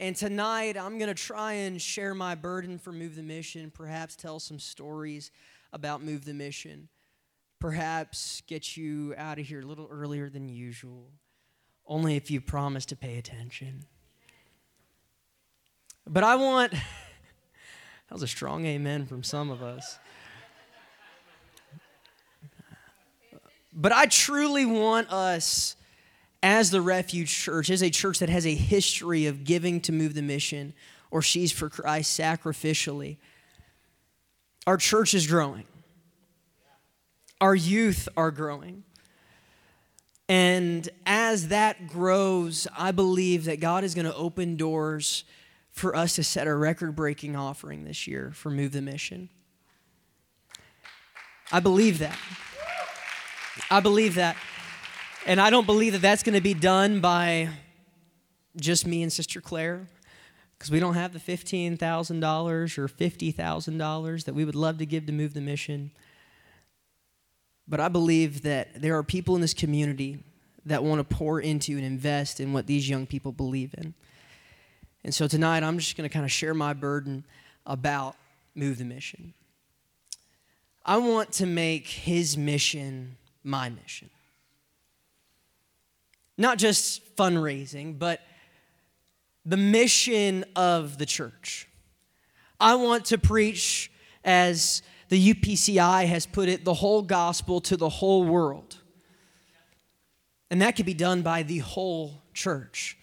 And tonight, I'm going to try and share my burden for Move the Mission, perhaps tell some stories about Move the Mission, perhaps get you out of here a little earlier than usual, only if you promise to pay attention. But I want, that was a strong amen from some of us. But I truly want us as the Refuge Church, as a church that has a history of giving to move the mission or Sheaves for Christ sacrificially, our church is growing. Our youth are growing. And as that grows, I believe that God is going to open doors for us to set a record breaking offering this year for Move the Mission. I believe that. I believe that. And I don't believe that that's going to be done by just me and Sister Claire because we don't have the $15,000 or $50,000 that we would love to give to move the mission. But I believe that there are people in this community that want to pour into and invest in what these young people believe in. And so tonight I'm just going to kind of share my burden about Move the Mission. I want to make his mission my mission. Not just fundraising, but the mission of the church. I want to preach, as the UPCI has put it, the whole gospel to the whole world. And that can be done by the whole church.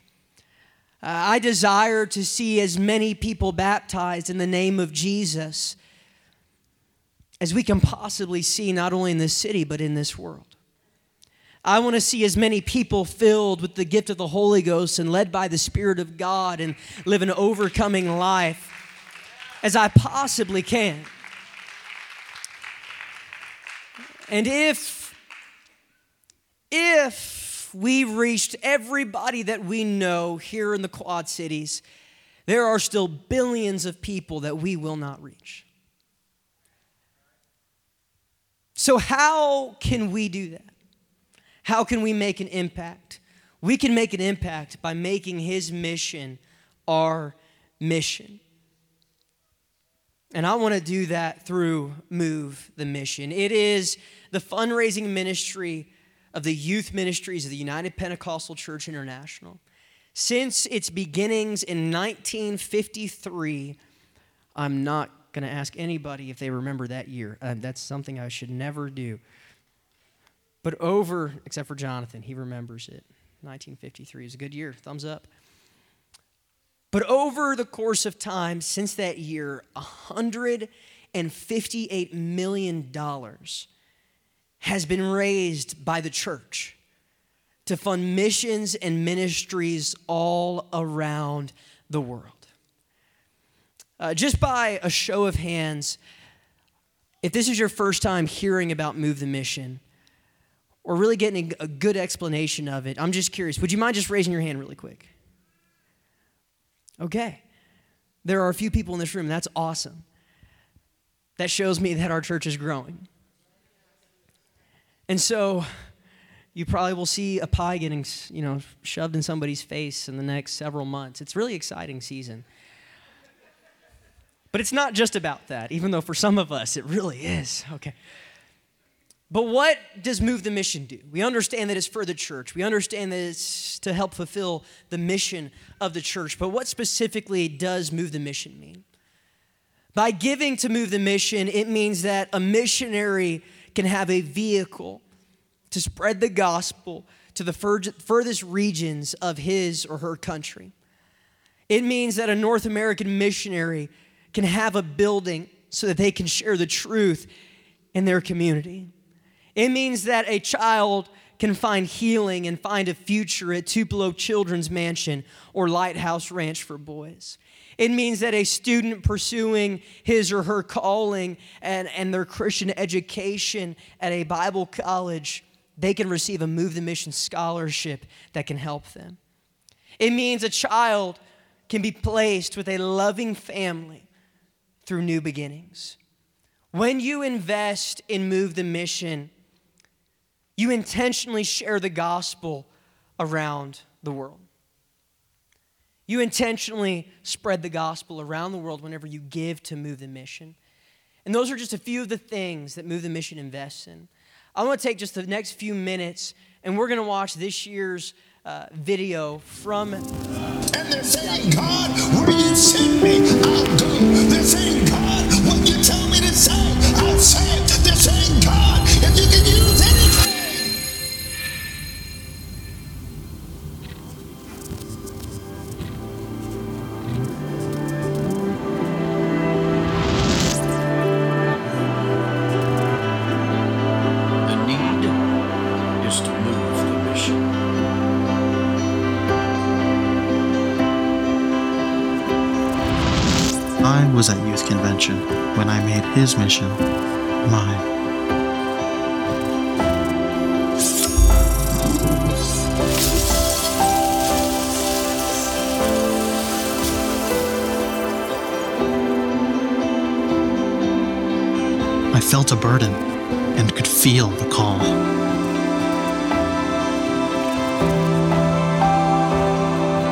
Uh, I desire to see as many people baptized in the name of Jesus as we can possibly see, not only in this city, but in this world. I want to see as many people filled with the gift of the Holy Ghost and led by the Spirit of God and live an overcoming life as I possibly can. And if, if we reached everybody that we know here in the Quad Cities, there are still billions of people that we will not reach. So, how can we do that? How can we make an impact? We can make an impact by making His mission our mission. And I want to do that through Move the Mission. It is the fundraising ministry of the youth ministries of the United Pentecostal Church International. Since its beginnings in 1953, I'm not going to ask anybody if they remember that year. Uh, that's something I should never do. But over, except for Jonathan, he remembers it. 1953 is a good year. Thumbs up. But over the course of time since that year, $158 million has been raised by the church to fund missions and ministries all around the world. Uh, just by a show of hands, if this is your first time hearing about Move the Mission, or really getting a good explanation of it, I'm just curious. Would you mind just raising your hand really quick? Okay. There are a few people in this room. That's awesome. That shows me that our church is growing. And so you probably will see a pie getting, you know, shoved in somebody's face in the next several months. It's really exciting season. But it's not just about that, even though for some of us it really is. Okay. But what does Move the Mission do? We understand that it's for the church. We understand that it's to help fulfill the mission of the church. But what specifically does Move the Mission mean? By giving to Move the Mission, it means that a missionary can have a vehicle to spread the gospel to the furthest regions of his or her country. It means that a North American missionary can have a building so that they can share the truth in their community. It means that a child can find healing and find a future at Tupelo Children's Mansion or Lighthouse Ranch for Boys. It means that a student pursuing his or her calling and, and their Christian education at a Bible college, they can receive a Move the Mission scholarship that can help them. It means a child can be placed with a loving family through new beginnings. When you invest in Move the Mission, you intentionally share the gospel around the world. You intentionally spread the gospel around the world whenever you give to move the mission. And those are just a few of the things that Move the Mission invests in. I want to take just the next few minutes and we're going to watch this year's uh, video from. And they're saying, God, where you send me, I'll go. They're saying, God, what you tell me to say, I'll say it. They're saying, God, if you can use felt a burden and could feel the call.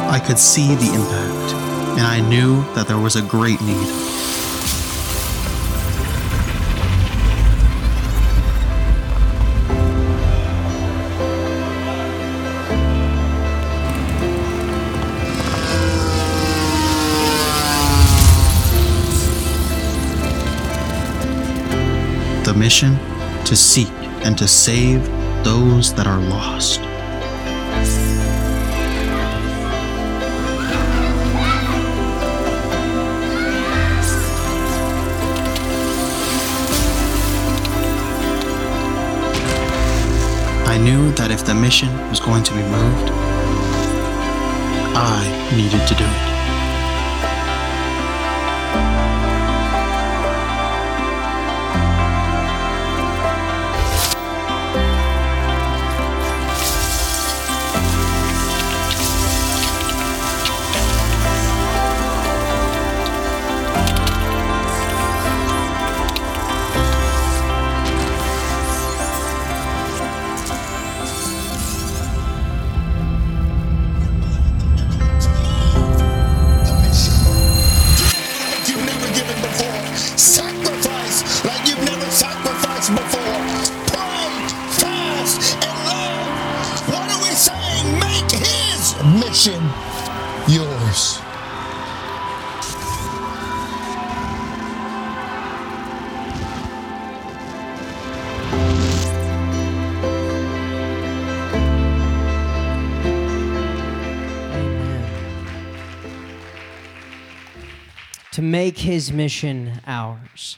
I could see the impact, and I knew that there was a great need. The mission to seek and to save those that are lost. I knew that if the mission was going to be moved, I needed to do it. Make his mission ours.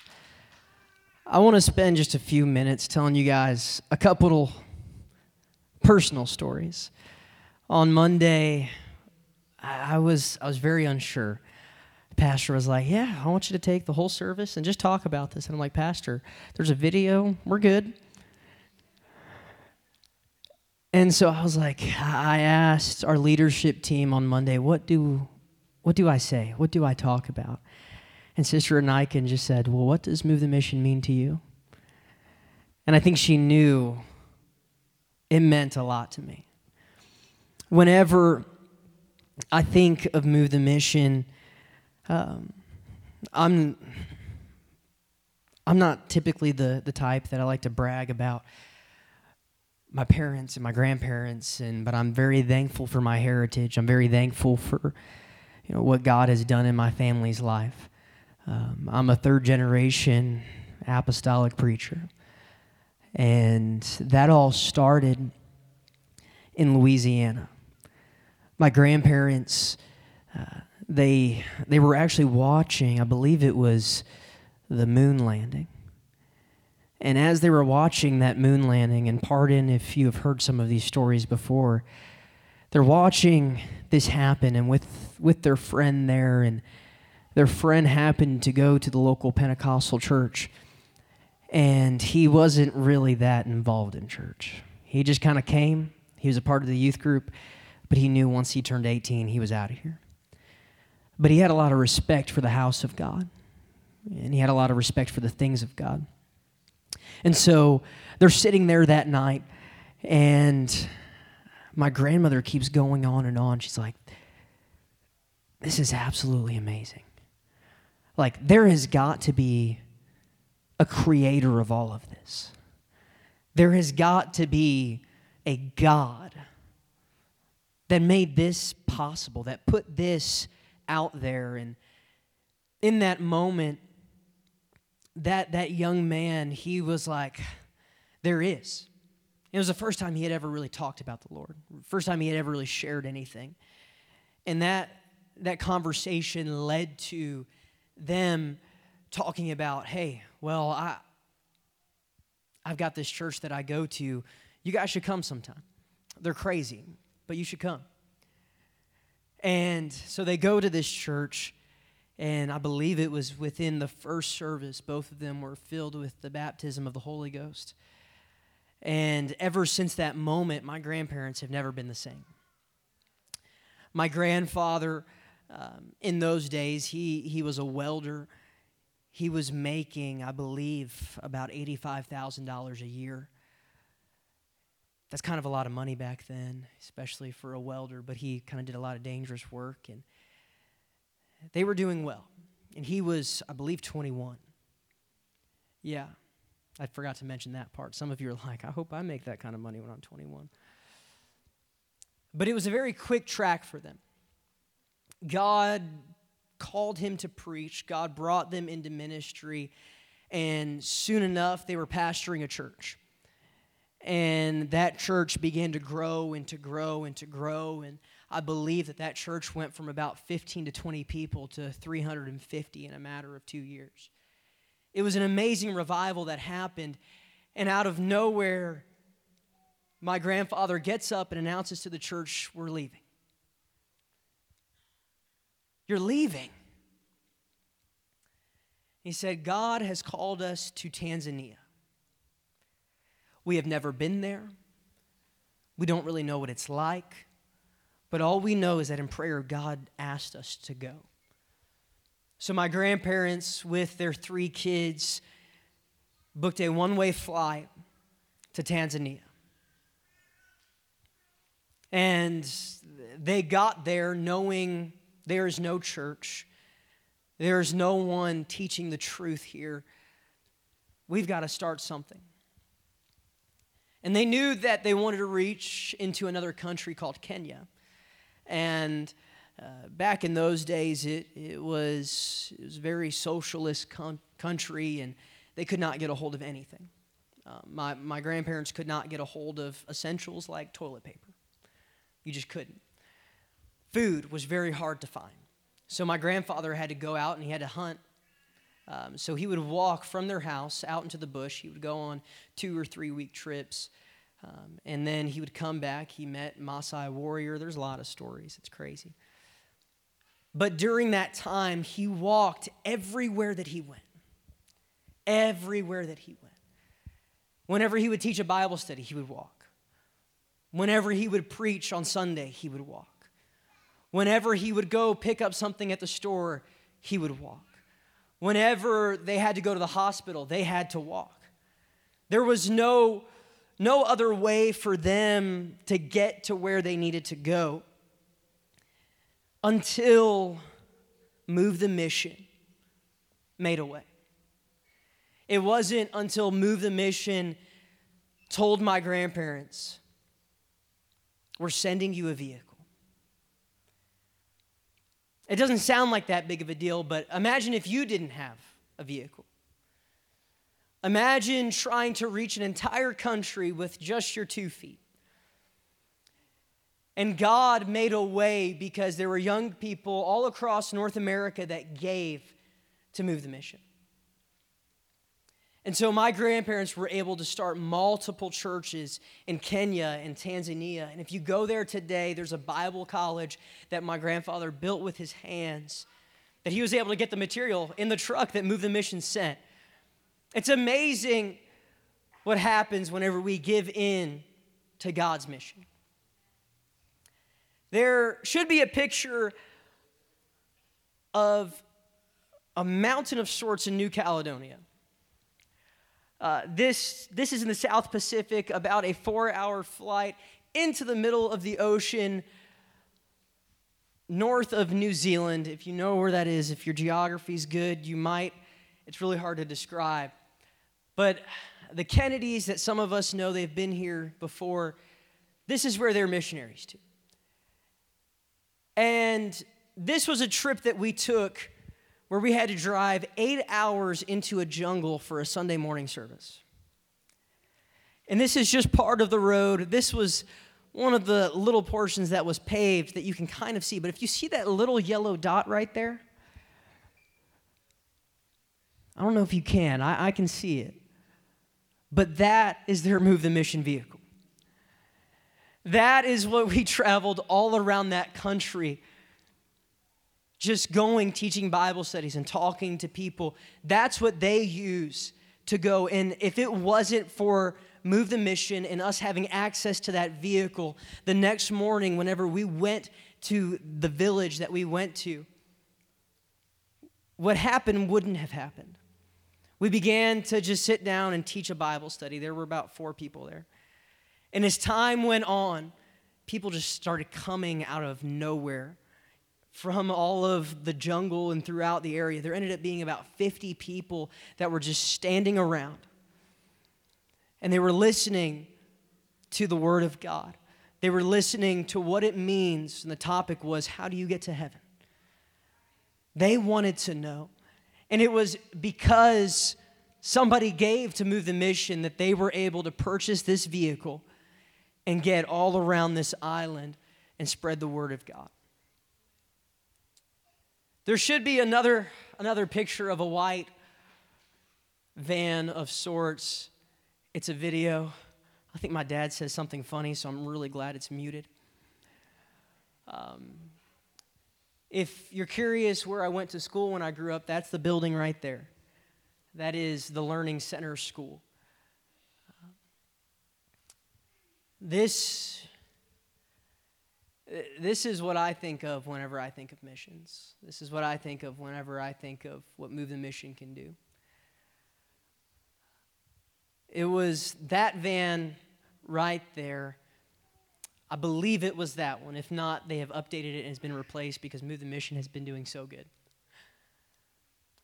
I want to spend just a few minutes telling you guys a couple of personal stories. On Monday, I was I was very unsure. Pastor was like, "Yeah, I want you to take the whole service and just talk about this." And I'm like, "Pastor, there's a video. We're good." And so I was like, I asked our leadership team on Monday, "What do what do I say? What do I talk about?" And Sister Anikin just said, Well, what does Move the Mission mean to you? And I think she knew it meant a lot to me. Whenever I think of Move the Mission, um, I'm, I'm not typically the, the type that I like to brag about my parents and my grandparents, and, but I'm very thankful for my heritage. I'm very thankful for you know, what God has done in my family's life. Um, I'm a third generation apostolic preacher. And that all started in Louisiana. My grandparents, uh, they, they were actually watching, I believe it was the moon landing. And as they were watching that moon landing, and pardon if you have heard some of these stories before, they're watching this happen and with, with their friend there and their friend happened to go to the local Pentecostal church, and he wasn't really that involved in church. He just kind of came, he was a part of the youth group, but he knew once he turned 18, he was out of here. But he had a lot of respect for the house of God, and he had a lot of respect for the things of God. And so they're sitting there that night, and my grandmother keeps going on and on. She's like, this is absolutely amazing. Like, there has got to be a creator of all of this. There has got to be a God that made this possible, that put this out there. And in that moment, that, that young man, he was like, There is. It was the first time he had ever really talked about the Lord, first time he had ever really shared anything. And that, that conversation led to them talking about, hey, well, I, I've got this church that I go to. You guys should come sometime. They're crazy, but you should come. And so they go to this church, and I believe it was within the first service, both of them were filled with the baptism of the Holy Ghost. And ever since that moment, my grandparents have never been the same. My grandfather, um, in those days, he, he was a welder. He was making, I believe, about $85,000 a year. That's kind of a lot of money back then, especially for a welder, but he kind of did a lot of dangerous work. And they were doing well. And he was, I believe, 21. Yeah. I forgot to mention that part. Some of you are like, I hope I make that kind of money when I'm 21. But it was a very quick track for them. God called him to preach, God brought them into ministry, and soon enough, they were pastoring a church. And that church began to grow and to grow and to grow. And I believe that that church went from about 15 to 20 people to 350 in a matter of two years. It was an amazing revival that happened. And out of nowhere, my grandfather gets up and announces to the church, We're leaving. You're leaving. He said, God has called us to Tanzania. We have never been there. We don't really know what it's like. But all we know is that in prayer, God asked us to go. So my grandparents, with their three kids, booked a one way flight to Tanzania. And they got there knowing there is no church, there is no one teaching the truth here. We've got to start something. And they knew that they wanted to reach into another country called Kenya. And uh, back in those days, it, it, was, it was a very socialist country, and they could not get a hold of anything. Uh, my, my grandparents could not get a hold of essentials like toilet paper. You just couldn't. Food was very hard to find. So my grandfather had to go out and he had to hunt. Um, so he would walk from their house out into the bush. He would go on two or three week trips. Um, and then he would come back. He met Maasai warrior. There's a lot of stories. It's crazy. But during that time, he walked everywhere that he went. Everywhere that he went. Whenever he would teach a Bible study, he would walk. Whenever he would preach on Sunday, he would walk. Whenever he would go pick up something at the store, he would walk. Whenever they had to go to the hospital, they had to walk. There was no, no other way for them to get to where they needed to go until Move the Mission made a way. It wasn't until Move the Mission told my grandparents, We're sending you a vehicle. It doesn't sound like that big of a deal, but imagine if you didn't have a vehicle. Imagine trying to reach an entire country with just your two feet. And God made a way because there were young people all across North America that gave to move the mission. And so my grandparents were able to start multiple churches in Kenya and Tanzania. And if you go there today, there's a Bible college that my grandfather built with his hands that he was able to get the material in the truck that Move the Mission sent. It's amazing what happens whenever we give in to God's mission. There should be a picture of a mountain of sorts in New Caledonia. Uh, this, this is in the South Pacific, about a four hour flight into the middle of the ocean. north of New Zealand. If you know where that is, if your geography's good, you might. It's really hard to describe. But the Kennedys, that some of us know, they've been here before, this is where they're missionaries to. And this was a trip that we took where we had to drive eight hours into a jungle for a Sunday morning service. And this is just part of the road. This was one of the little portions that was paved that you can kind of see. But if you see that little yellow dot right there, I don't know if you can, I, I can see it. But that is their Move the Mission vehicle. That is what we traveled all around that country just going, teaching Bible studies and talking to people. That's what they use to go. And if it wasn't for Move the Mission and us having access to that vehicle, the next morning, whenever we went to the village that we went to, what happened wouldn't have happened. We began to just sit down and teach a Bible study. There were about four people there. And as time went on, people just started coming out of nowhere from all of the jungle and throughout the area. There ended up being about 50 people that were just standing around. And they were listening to the Word of God. They were listening to what it means, and the topic was, How do you get to heaven? They wanted to know. And it was because somebody gave to move the mission that they were able to purchase this vehicle and get all around this island and spread the Word of God. There should be another, another picture of a white van of sorts. It's a video. I think my dad says something funny, so I'm really glad it's muted. Um, if you're curious where I went to school when I grew up, that's the building right there. That is the Learning Center School. This this is what I think of whenever I think of missions. This is what I think of whenever I think of what Move the Mission can do. It was that van right there. I believe it was that one. If not, they have updated it and it's been replaced because Move the Mission has been doing so good.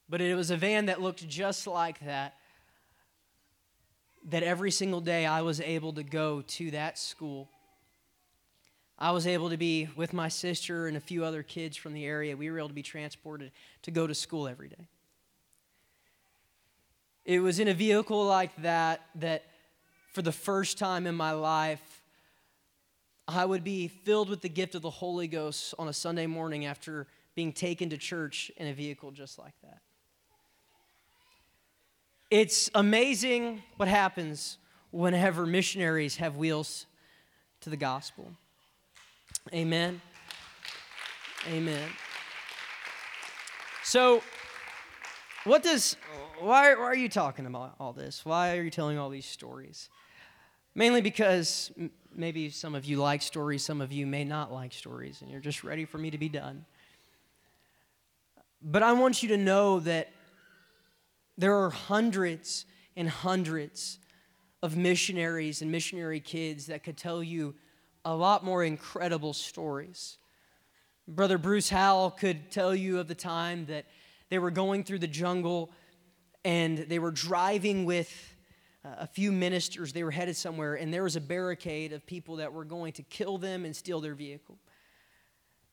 But it was a van that looked just like that. That every single day I was able to go to that school I was able to be with my sister and a few other kids from the area. We were able to be transported to go to school every day. It was in a vehicle like that that, for the first time in my life, I would be filled with the gift of the Holy Ghost on a Sunday morning after being taken to church in a vehicle just like that. It's amazing what happens whenever missionaries have wheels to the gospel. Amen. Amen. So, what does, why, why are you talking about all this? Why are you telling all these stories? Mainly because maybe some of you like stories, some of you may not like stories, and you're just ready for me to be done. But I want you to know that there are hundreds and hundreds of missionaries and missionary kids that could tell you a lot more incredible stories. Brother Bruce Howell could tell you of the time that they were going through the jungle and they were driving with uh, a few ministers. They were headed somewhere, and there was a barricade of people that were going to kill them and steal their vehicle.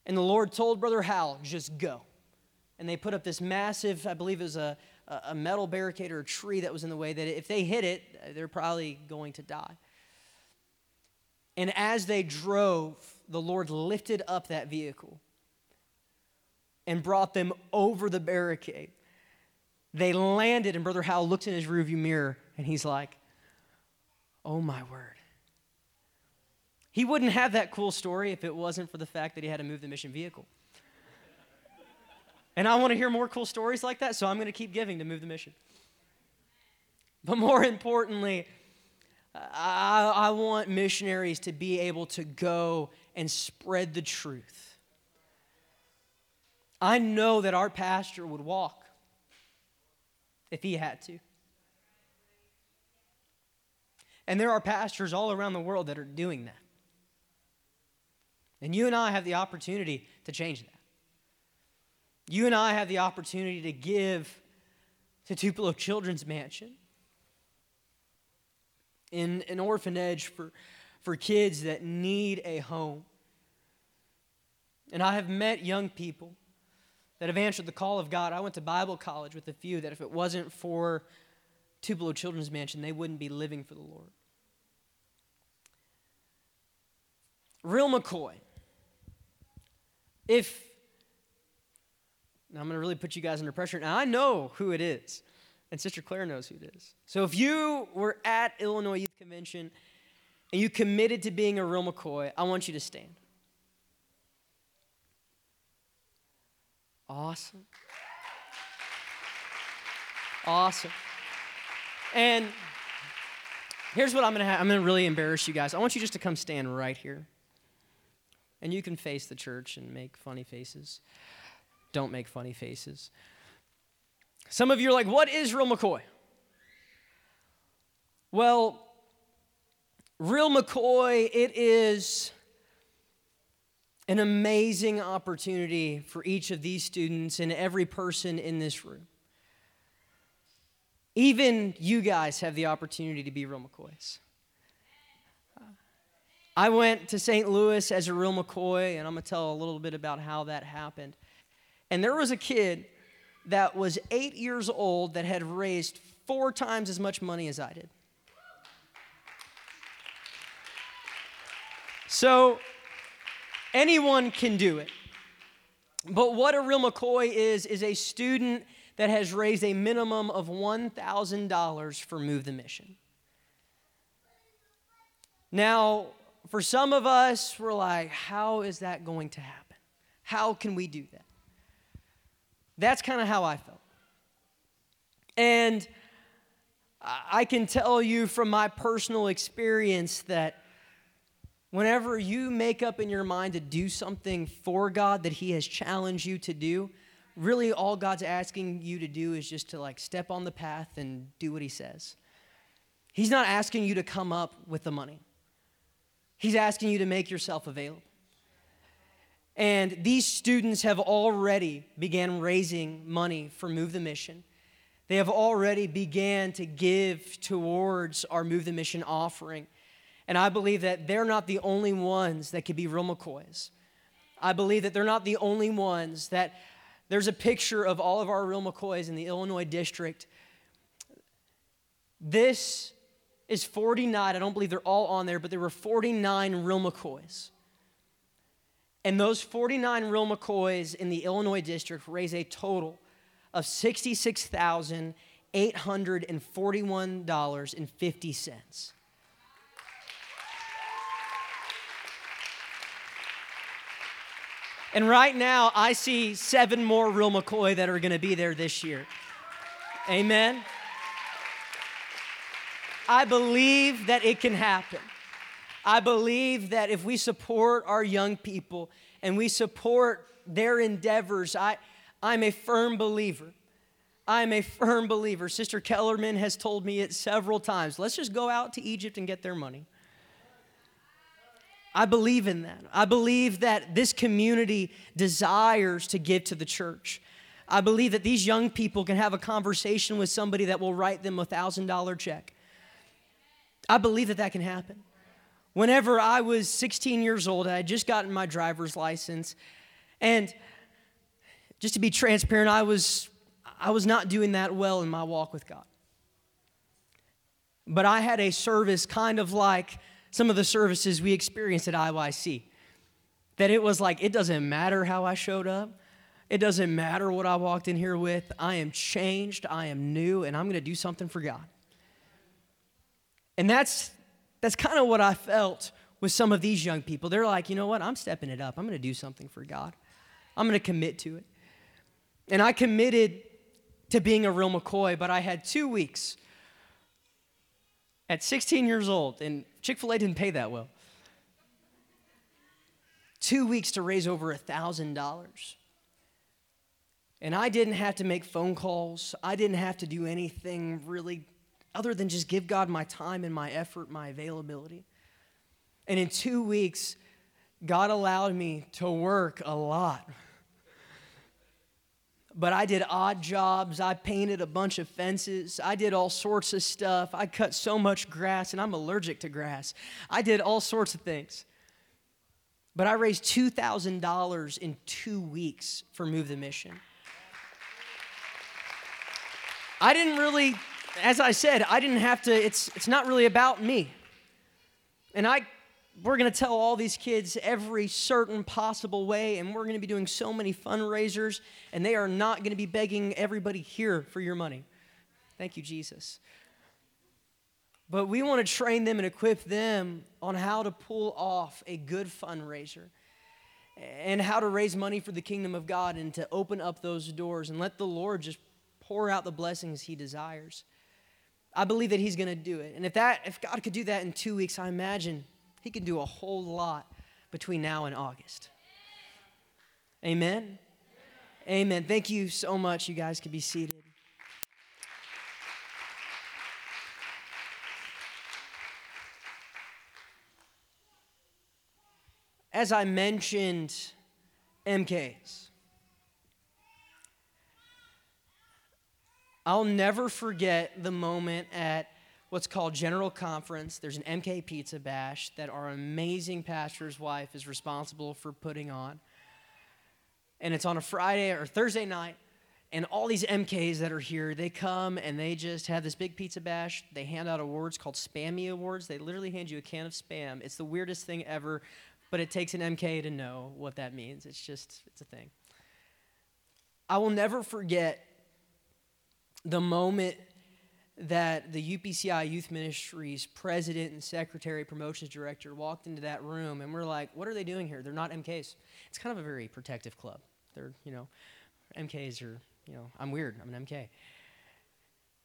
And the Lord told Brother Howell, just go. And they put up this massive, I believe it was a, a metal barricade or a tree that was in the way that if they hit it, they're probably going to die. And as they drove, the Lord lifted up that vehicle and brought them over the barricade. They landed, and Brother Howell looks in his rearview mirror and he's like, Oh my word. He wouldn't have that cool story if it wasn't for the fact that he had to move the mission vehicle. And I want to hear more cool stories like that, so I'm going to keep giving to move the mission. But more importantly, I, I want missionaries to be able to go and spread the truth. I know that our pastor would walk if he had to. And there are pastors all around the world that are doing that. And you and I have the opportunity to change that. You and I have the opportunity to give to Tupelo Children's Mansion in an orphanage for, for kids that need a home. And I have met young people that have answered the call of God. I went to Bible college with a few that if it wasn't for Tupelo Children's Mansion, they wouldn't be living for the Lord. Real McCoy. If, now I'm going to really put you guys under pressure. Now I know who it is, and Sister Claire knows who it is. So if you were at Illinois Youth Convention and you committed to being a real McCoy, I want you to stand. Awesome. Awesome. And here's what I'm to have. I'm to really embarrass you guys. I want you just to come stand right here. And you can face the church and make funny faces. Don't make funny faces. Some of you are like, what is Real McCoy? Well, Real McCoy, it is an amazing opportunity for each of these students and every person in this room. Even you guys have the opportunity to be Real McCoys. I went to St. Louis as a real McCoy, and I'm going to tell a little bit about how that happened. And there was a kid that was eight years old that had raised four times as much money as I did. So anyone can do it. But what a real McCoy is, is a student that has raised a minimum of $1,000 for Move the Mission. Now, for some of us, we're like, how is that going to happen? How can we do that? That's kind of how I felt. And I can tell you from my personal experience that whenever you make up in your mind to do something for God that He has challenged you to do, really all God's asking you to do is just to like step on the path and do what He says. He's not asking you to come up with the money. He's asking you to make yourself available. And these students have already began raising money for Move the Mission. They have already began to give towards our Move the Mission offering. And I believe that they're not the only ones that could be real McCoys. I believe that they're not the only ones that there's a picture of all of our real McCoys in the Illinois district. This is 49. I don't believe they're all on there, but there were 49 real McCoys. And those 49 real McCoys in the Illinois district raise a total of $66,841.50. And right now, I see seven more real McCoy that are going to be there this year. Amen. I believe that it can happen. I believe that if we support our young people and we support their endeavors, I, I'm a firm believer. I'm a firm believer. Sister Kellerman has told me it several times. Let's just go out to Egypt and get their money. I believe in that. I believe that this community desires to give to the church. I believe that these young people can have a conversation with somebody that will write them a $1,000 check. I believe that that can happen. Whenever I was 16 years old, I had just gotten my driver's license. And just to be transparent, I was, I was not doing that well in my walk with God. But I had a service kind of like some of the services we experienced at IYC. That it was like, it doesn't matter how I showed up. It doesn't matter what I walked in here with. I am changed. I am new, and I'm going to do something for God. And that's, that's kind of what I felt with some of these young people. They're like, you know what? I'm stepping it up. I'm going to do something for God. I'm going to commit to it. And I committed to being a real McCoy, but I had two weeks at 16 years old, and Chick fil A didn't pay that well. Two weeks to raise over a $1,000. And I didn't have to make phone calls, I didn't have to do anything really other than just give God my time and my effort, my availability. And in two weeks, God allowed me to work a lot. But I did odd jobs. I painted a bunch of fences. I did all sorts of stuff. I cut so much grass, and I'm allergic to grass. I did all sorts of things. But I raised $2,000 in two weeks for Move the Mission. I didn't really, as I said, I didn't have to, it's, it's not really about me. And I we're going to tell all these kids every certain possible way, and we're going to be doing so many fundraisers, and they are not going to be begging everybody here for your money. Thank you, Jesus. But we want to train them and equip them on how to pull off a good fundraiser and how to raise money for the kingdom of God and to open up those doors and let the Lord just pour out the blessings he desires. I believe that he's going to do it. And if that if God could do that in 2 weeks, I imagine he can do a whole lot between now and August. Amen. Amen. Thank you so much. You guys can be seated. As I mentioned, MKs. I'll never forget the moment at what's called General Conference. There's an MK Pizza Bash that our amazing pastor's wife is responsible for putting on. And it's on a Friday or Thursday night. And all these MKs that are here, they come and they just have this big pizza bash. They hand out awards called Spammy Awards. They literally hand you a can of spam. It's the weirdest thing ever, but it takes an MK to know what that means. It's just, it's a thing. I will never forget the moment that the UPCI Youth Ministries president and secretary promotions director walked into that room and we're like, what are they doing here? They're not MKs. It's kind of a very protective club. They're, you know, MKs are, you know, I'm weird. I'm an MK.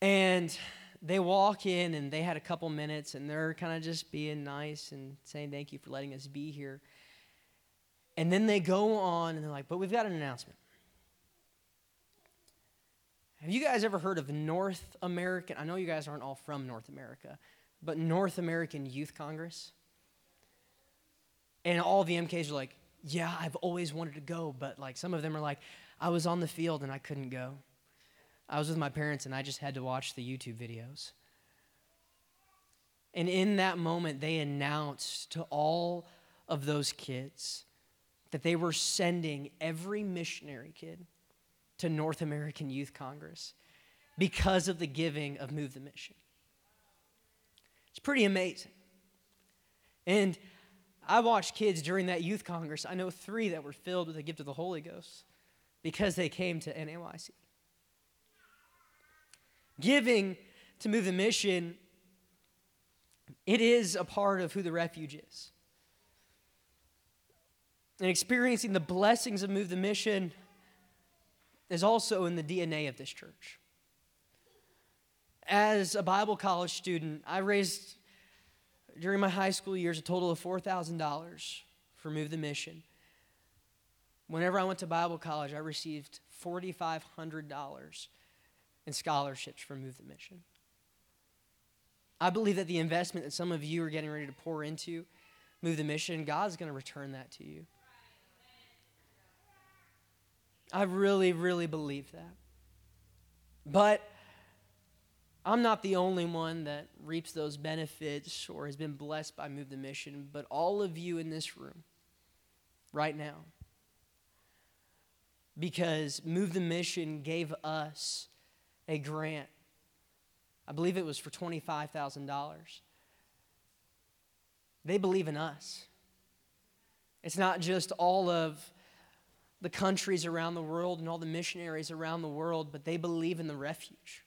And they walk in and they had a couple minutes and they're kind of just being nice and saying thank you for letting us be here. And then they go on and they're like, but we've got an announcement. Have you guys ever heard of North American? I know you guys aren't all from North America, but North American Youth Congress? And all the MKs are like, yeah, I've always wanted to go, but like some of them are like, I was on the field and I couldn't go. I was with my parents and I just had to watch the YouTube videos. And in that moment, they announced to all of those kids that they were sending every missionary kid to North American Youth Congress because of the giving of Move the Mission. It's pretty amazing. And I watched kids during that youth congress. I know three that were filled with the gift of the Holy Ghost because they came to NAYC. Giving to move the mission, it is a part of who the refuge is. And experiencing the blessings of move the mission is also in the DNA of this church. As a Bible college student, I raised during my high school years a total of $4,000 for Move the Mission. Whenever I went to Bible college, I received $4,500 in scholarships for Move the Mission. I believe that the investment that some of you are getting ready to pour into Move the Mission, God's going to return that to you. I really, really believe that. But I'm not the only one that reaps those benefits or has been blessed by Move the Mission, but all of you in this room right now. Because Move the Mission gave us a grant. I believe it was for $25,000. They believe in us. It's not just all of the countries around the world and all the missionaries around the world, but they believe in the refuge.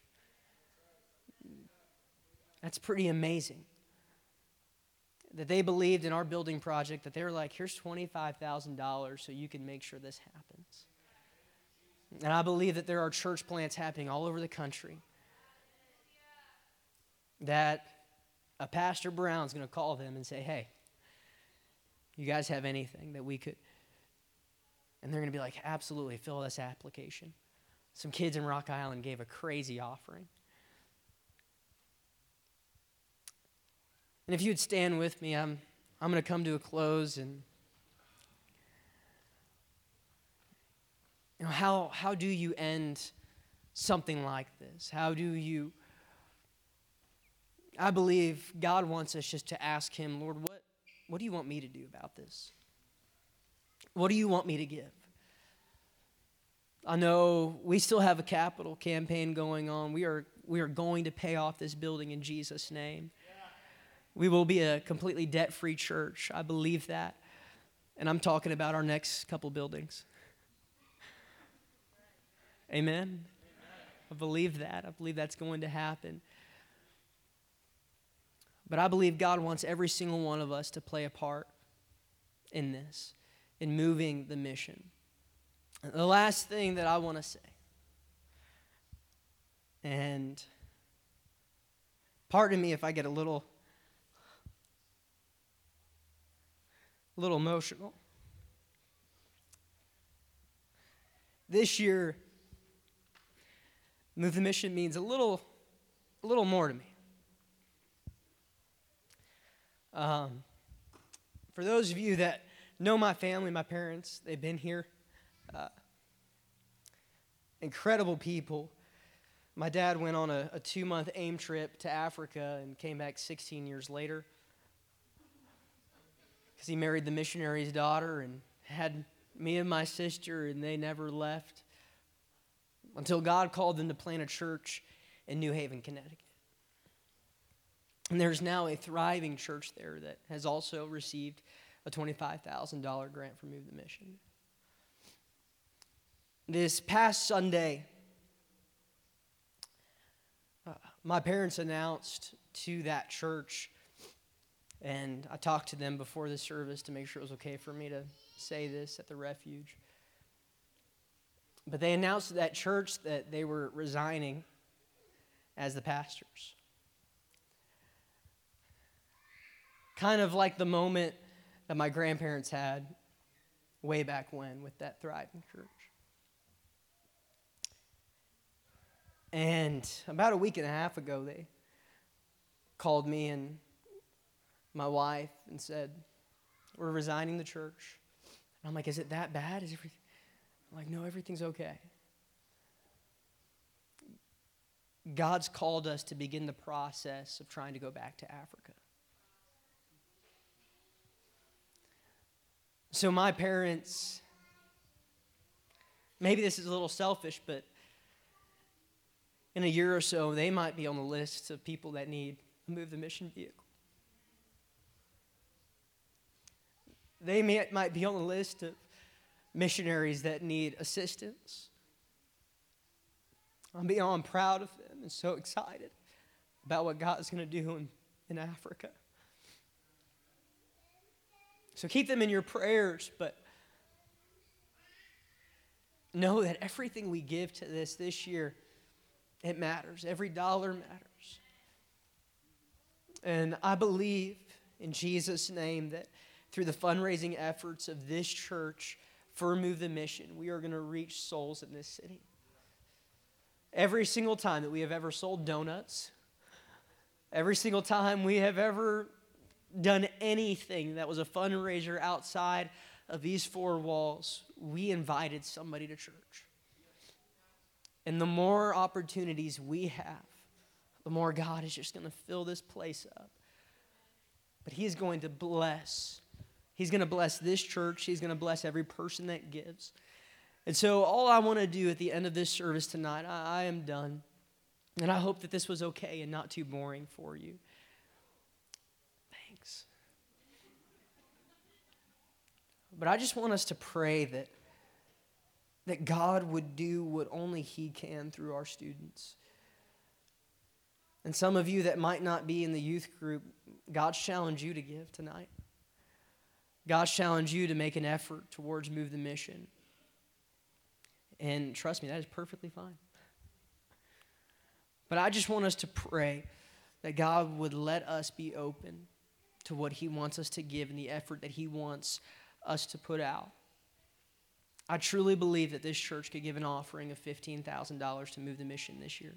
That's pretty amazing. That they believed in our building project, that they were like, here's $25,000 so you can make sure this happens. And I believe that there are church plants happening all over the country. That a Pastor Brown's going to call them and say, hey, you guys have anything that we could and they're going to be like, absolutely, fill this application. Some kids in Rock Island gave a crazy offering. And if you'd stand with me, I'm, I'm going to come to a close. And you know, how, how do you end something like this? How do you. I believe God wants us just to ask Him, Lord, what, what do you want me to do about this? What do you want me to give? I know we still have a capital campaign going on. We are, we are going to pay off this building in Jesus' name. We will be a completely debt free church. I believe that. And I'm talking about our next couple buildings. Amen. I believe that. I believe that's going to happen. But I believe God wants every single one of us to play a part in this, in moving the mission. The last thing that I want to say, and pardon me if I get a little, a little emotional. This year, Move the mission means a little, a little more to me. Um, for those of you that know my family, my parents, they've been here. Uh, incredible people. My dad went on a, a two month AIM trip to Africa and came back 16 years later because he married the missionary's daughter and had me and my sister, and they never left until God called them to plant a church in New Haven, Connecticut. And there's now a thriving church there that has also received a $25,000 grant from Move the Mission. This past Sunday, uh, my parents announced to that church, and I talked to them before the service to make sure it was okay for me to say this at the refuge. But they announced to that church that they were resigning as the pastors. Kind of like the moment that my grandparents had way back when with that thriving church. And about a week and a half ago, they called me and my wife and said, We're resigning the church. And I'm like, Is it that bad? Is everything? I'm like, no, everything's okay. God's called us to begin the process of trying to go back to Africa. So, my parents, maybe this is a little selfish, but in a year or so, they might be on the list of people that need to move the mission vehicle. They may, might be on the list of missionaries that need assistance. I'm beyond proud of them and so excited about what God's going to do in, in Africa. So keep them in your prayers, but know that everything we give to this this year, it matters. Every dollar matters. And I believe in Jesus' name that through the fundraising efforts of this church, for Move the Mission, we are going to reach souls in this city. Every single time that we have ever sold donuts, every single time we have ever done anything that was a fundraiser outside of these four walls, we invited somebody to church. And the more opportunities we have, the more God is just going to fill this place up. But He is going to bless He's going to bless this church. He's going to bless every person that gives. And so, all I want to do at the end of this service tonight, I, I, am done. And I hope that this was okay and not too boring for you. But I just want us to pray that, that God would do what only He can through our students. And some of you that might not be in the youth group, God's challenged you to give tonight. God's challenged you to make an effort towards move the mission. And trust me, that is perfectly fine. But I just want us to pray that God would let us be open to what He wants us to give and the effort that He wants us to put out. I truly believe that this church could give an offering of $15,000 to move the mission this year.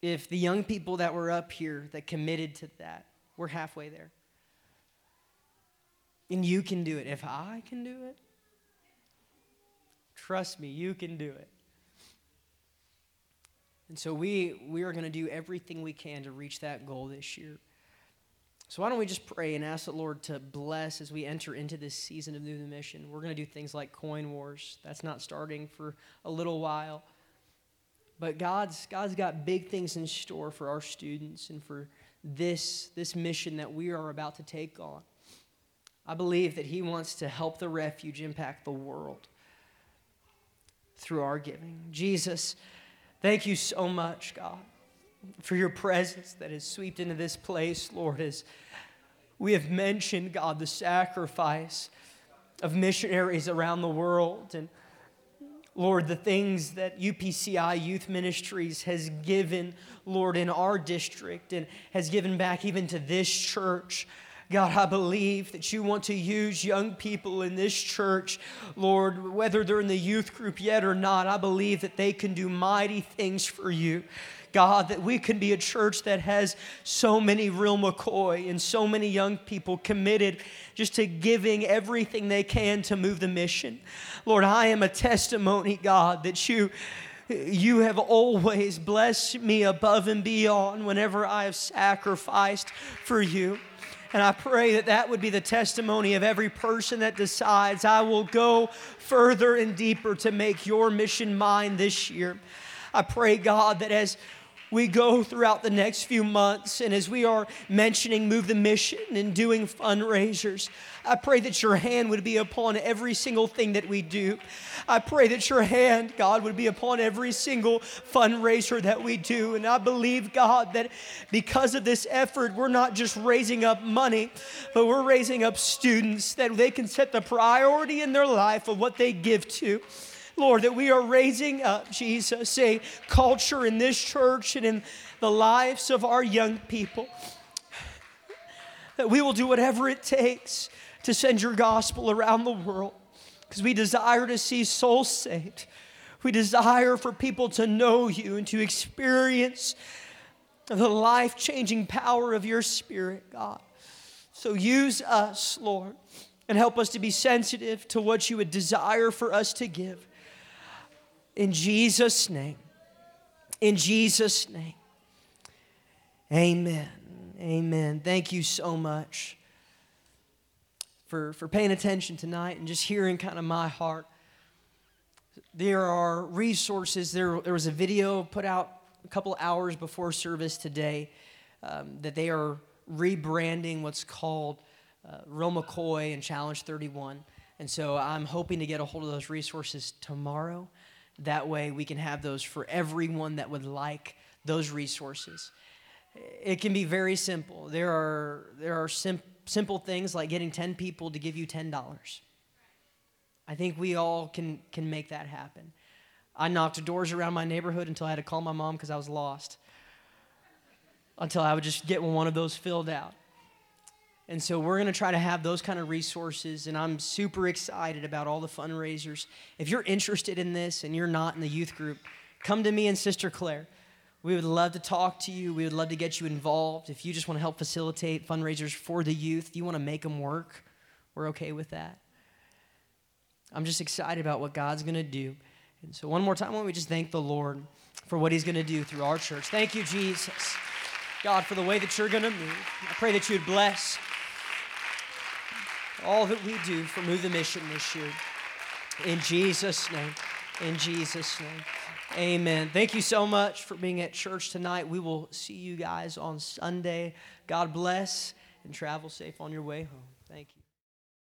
If the young people that were up here that committed to that, we're halfway there. And you can do it. If I can do it, Trust me, you can do it. And so we, we are going to do everything we can to reach that goal this year. So why don't we just pray and ask the Lord to bless as we enter into this season of New Mission. We're going to do things like coin wars. That's not starting for a little while. But God's, God's got big things in store for our students and for this, this mission that we are about to take on. I believe that He wants to help the refuge impact the world through our giving. Jesus, thank you so much, God for your presence that has swept into this place, Lord, as we have mentioned, God, the sacrifice of missionaries around the world. And Lord, the things that UPCI Youth Ministries has given, Lord, in our district and has given back even to this church. God, I believe that you want to use young people in this church, Lord, whether they're in the youth group yet or not. I believe that they can do mighty things for you. God, that we can be a church that has so many real McCoy and so many young people committed just to giving everything they can to move the mission. Lord, I am a testimony, God, that you you have always blessed me above and beyond whenever I have sacrificed for you. And I pray that that would be the testimony of every person that decides I will go further and deeper to make your mission mine this year. I pray, God, that as we go throughout the next few months and as we are mentioning Move the Mission and doing fundraisers, I pray that your hand would be upon every single thing that we do. I pray that your hand, God, would be upon every single fundraiser that we do. And I believe, God, that because of this effort, we're not just raising up money, but we're raising up students that they can set the priority in their life of what they give to. Lord, that we are raising up, Jesus, a culture in this church and in the lives of our young people. That we will do whatever it takes to send your gospel around the world because we desire to see souls saved. We desire for people to know you and to experience the life changing power of your Spirit, God. So use us, Lord, and help us to be sensitive to what you would desire for us to give. In Jesus' name. In Jesus' name. Amen. Amen. Thank you so much for, for paying attention tonight and just hearing kind of my heart. There are resources. There, there was a video put out a couple hours before service today um, that they are rebranding what's called uh, Real McCoy and Challenge 31. And so I'm hoping to get a hold of those resources tomorrow. That way, we can have those for everyone that would like those resources. It can be very simple. There are, there are sim- simple things like getting 10 people to give you $10. I think we all can, can make that happen. I knocked doors around my neighborhood until I had to call my mom because I was lost, until I would just get one of those filled out. And so we're going to try to have those kind of resources. And I'm super excited about all the fundraisers. If you're interested in this and you're not in the youth group, come to me and Sister Claire. We would love to talk to you. We would love to get you involved. If you just want to help facilitate fundraisers for the youth, you want to make them work, we're okay with that. I'm just excited about what God's going to do. And so, one more time, why don't we just thank the Lord for what He's going to do through our church? Thank you, Jesus. God, for the way that you're going to move. I pray that you would bless all that we do for Move the Mission this year. In Jesus' name. In Jesus' name. Amen. Thank you so much for being at church tonight. We will see you guys on Sunday. God bless and travel safe on your way home. Thank you.